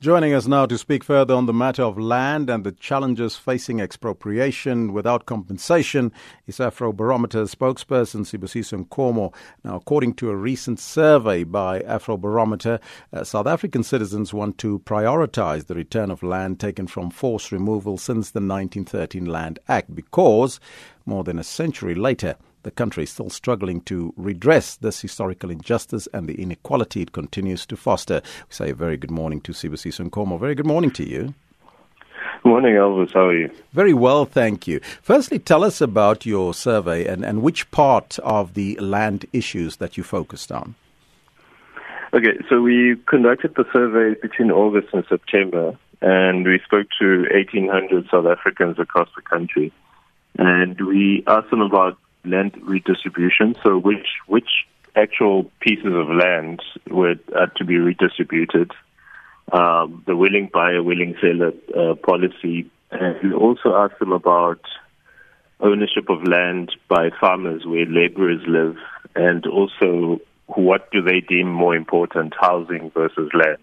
Joining us now to speak further on the matter of land and the challenges facing expropriation without compensation is Afrobarometer spokesperson Sibusiso Nkomo. Now, according to a recent survey by Afrobarometer, uh, South African citizens want to prioritize the return of land taken from forced removal since the 1913 Land Act because more than a century later, the country is still struggling to redress this historical injustice and the inequality it continues to foster. We say a very good morning to Sibusiso Nkomo. Very good morning to you. Good morning, Elvis. How are you? Very well, thank you. Firstly, tell us about your survey and, and which part of the land issues that you focused on. Okay, so we conducted the survey between August and September, and we spoke to 1,800 South Africans across the country. And we asked them about land redistribution. So which which actual pieces of land were uh, to be redistributed? Um, the willing buyer, willing seller uh, policy, and we also asked them about ownership of land by farmers where laborers live, and also what do they deem more important, housing versus land.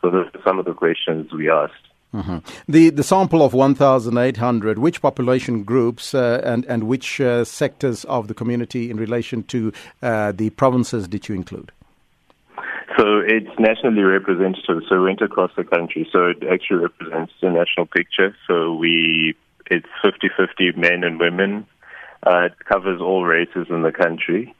So those are some of the questions we asked. Mm-hmm. The the sample of 1,800, which population groups uh, and and which uh, sectors of the community in relation to uh, the provinces did you include? So it's nationally representative. So we went across the country. So it actually represents the national picture. So we it's 50-50 men and women. Uh, it covers all races in the country,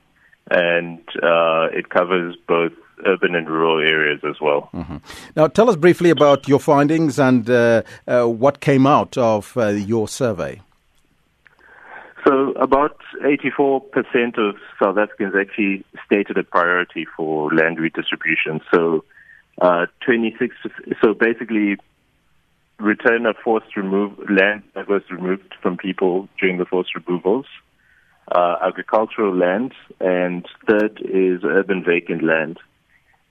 and uh, it covers both urban and rural areas as well. Mm-hmm. Now, tell us briefly about your findings and uh, uh, what came out of uh, your survey. So, about 84% of South Africans actually stated a priority for land redistribution. So, uh, 26. So, basically, return of forced remove land that was removed from people during the forced removals. Uh, agricultural land, and third is urban vacant land.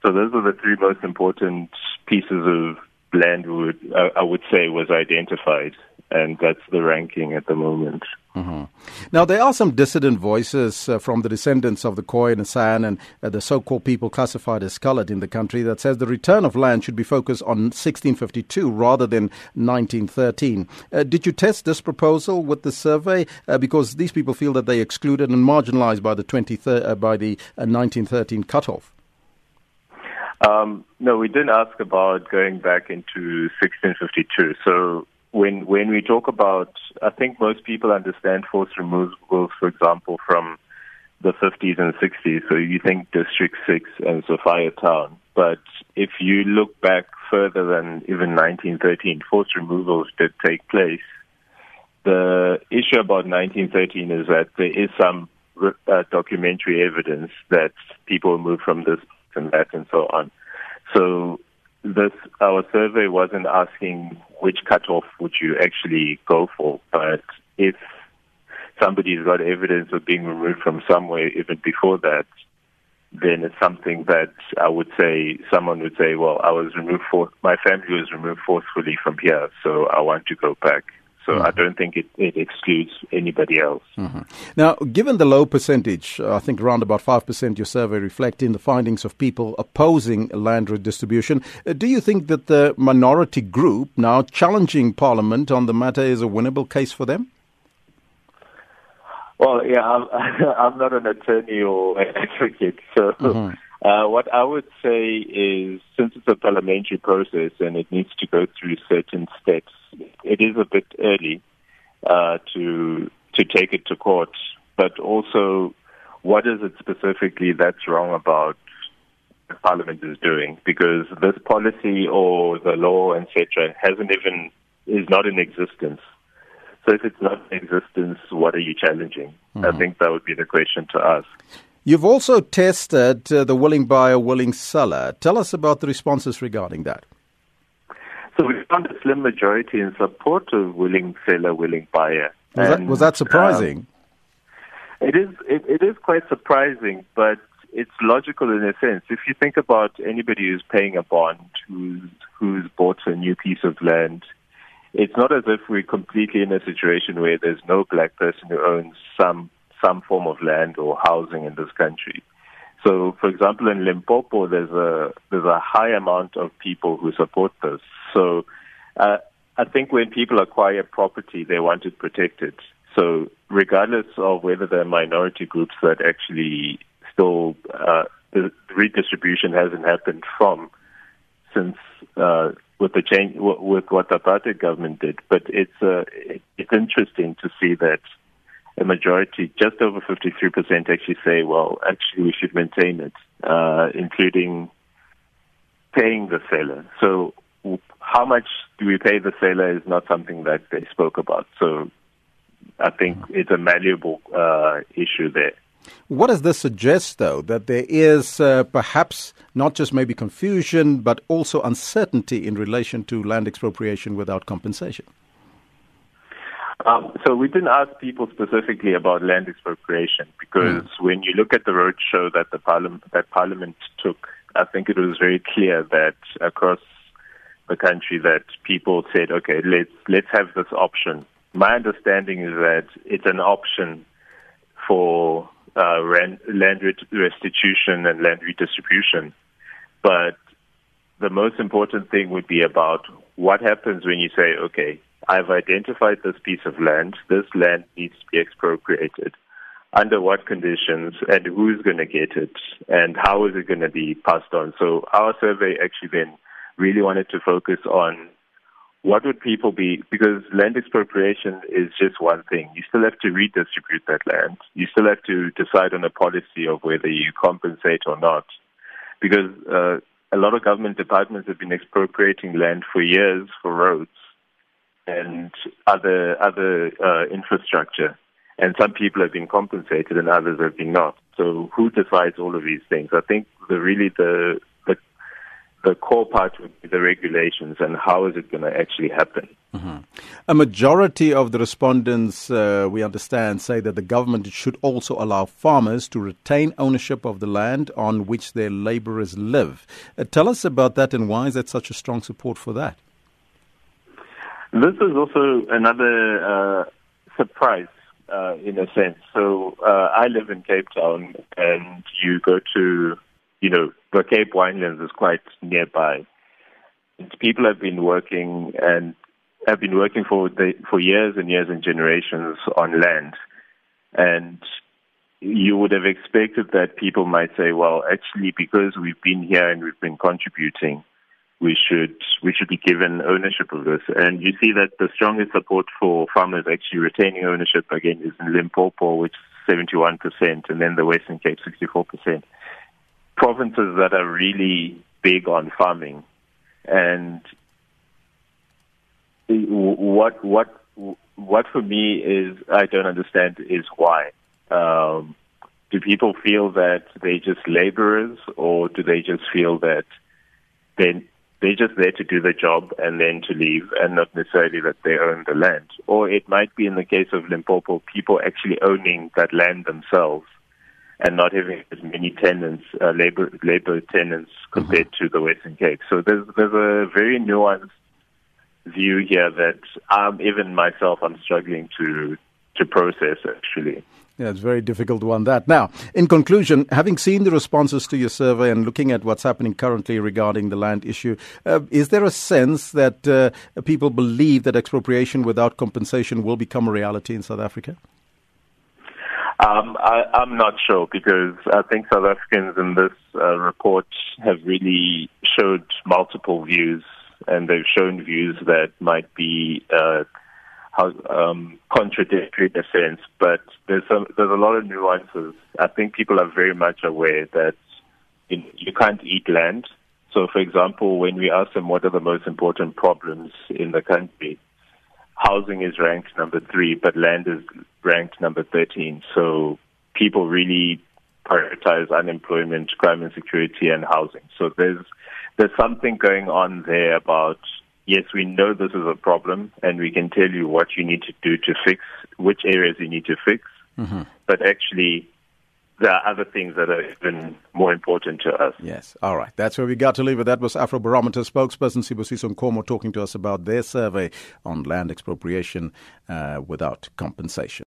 So those are the three most important pieces of land would uh, I would say was identified, and that's the ranking at the moment. Mm-hmm. Now there are some dissident voices uh, from the descendants of the Khoi San and uh, the so-called people classified as colored in the country that says the return of land should be focused on 1652 rather than 1913. Uh, did you test this proposal with the survey? Uh, because these people feel that they excluded and marginalized by the 20 uh, by the 1913 cutoff. Um, no, we didn't ask about going back into 1652. So when when we talk about, I think most people understand forced removals, for example, from the 50s and 60s. So you think District 6 and Sophiatown. But if you look back further than even 1913, forced removals did take place. The issue about 1913 is that there is some uh, documentary evidence that people moved from this and that and so on. So this our survey wasn't asking which cutoff would you actually go for, but if somebody's got evidence of being removed from somewhere even before that, then it's something that I would say someone would say, well, I was removed for my family was removed forcefully from here, so I want to go back. So mm-hmm. I don't think it, it excludes anybody else. Mm-hmm. Now, given the low percentage, I think around about 5% your survey reflecting the findings of people opposing land redistribution, uh, do you think that the minority group now challenging Parliament on the matter is a winnable case for them? Well, yeah, I'm, I'm not an attorney or an advocate, so mm-hmm. Uh, what I would say is, since it's a parliamentary process and it needs to go through certain steps, it is a bit early uh, to to take it to court. But also, what is it specifically that's wrong about Parliament is doing? Because this policy or the law, etc., hasn't even is not in existence. So if it's not in existence, what are you challenging? Mm-hmm. I think that would be the question to ask. You've also tested uh, the willing buyer, willing seller. Tell us about the responses regarding that. So we found a slim majority in support of willing seller, willing buyer. Was, and, that, was that surprising? Um, it is. It, it is quite surprising, but it's logical in a sense. If you think about anybody who's paying a bond, who's who's bought a new piece of land, it's not as if we're completely in a situation where there's no black person who owns some some form of land or housing in this country. So, for example, in Limpopo, there's a there's a high amount of people who support this. So, uh, I think when people acquire property, they want it protected. So, regardless of whether they're minority groups that actually still uh, the redistribution hasn't happened from since uh, with the change with what the apartheid government did, but it's uh, it's interesting to see that a majority, just over 53%, actually say, well, actually, we should maintain it, uh, including paying the seller. So, how much do we pay the seller is not something that they spoke about. So, I think it's a malleable uh, issue there. What does this suggest, though, that there is uh, perhaps not just maybe confusion, but also uncertainty in relation to land expropriation without compensation? Um, so we didn't ask people specifically about land expropriation because mm. when you look at the roadshow that the parliament that Parliament took, I think it was very clear that across the country that people said, okay, let's let's have this option. My understanding is that it's an option for uh, rent, land restitution and land redistribution, but the most important thing would be about what happens when you say, okay, I've identified this piece of land. This land needs to be expropriated. Under what conditions and who's going to get it and how is it going to be passed on? So our survey actually then really wanted to focus on what would people be because land expropriation is just one thing. You still have to redistribute that land. You still have to decide on a policy of whether you compensate or not. Because uh, a lot of government departments have been expropriating land for years for roads and other other uh, infrastructure. And some people have been compensated, and others have been not. So, who decides all of these things? I think the really the the, the core part would be the regulations, and how is it going to actually happen? Mm-hmm. A majority of the respondents, uh, we understand, say that the government should also allow farmers to retain ownership of the land on which their laborers live. Uh, tell us about that, and why is that such a strong support for that? This is also another uh, surprise uh, in a sense. So uh, I live in Cape Town, and you go to, you know, the Cape Winelands is quite nearby. And people have been working and have been working for the, for years and years and generations on land, and you would have expected that people might say, well, actually, because we've been here and we've been contributing we should we should be given ownership of this. And you see that the strongest support for farmers actually retaining ownership again is in Limpopo, which is 71%, and then the Western Cape 64%. Provinces that are really big on farming, and what what what for me is I don't understand is why. Um, do people feel that they're just laborers, or do they just feel that they they're just there to do the job and then to leave and not necessarily that they own the land. Or it might be in the case of Limpopo, people actually owning that land themselves and not having as many tenants, uh, labor, labor tenants compared mm-hmm. to the Western Cape. So there's, there's a very nuanced view here that um, even myself, I'm struggling to, to process actually. Yeah, it's very difficult one that. Now, in conclusion, having seen the responses to your survey and looking at what's happening currently regarding the land issue, uh, is there a sense that uh, people believe that expropriation without compensation will become a reality in South Africa? Um, I, am not sure because I think South Africans in this uh, report have really showed multiple views, and they've shown views that might be uh, um, contradictory in a sense, but there's there's a lot of nuances. I think people are very much aware that you, you can't eat land. So, for example, when we ask them what are the most important problems in the country, housing is ranked number three, but land is ranked number 13. So people really prioritize unemployment, crime and security, and housing. So there's there's something going on there about yes, we know this is a problem, and we can tell you what you need to do to fix which areas you need to fix. Mm-hmm. But actually, there are other things that are even more important to us. Yes. All right. That's where we got to leave it. That was Afrobarometer spokesperson Sibusiso Nkomo talking to us about their survey on land expropriation uh, without compensation.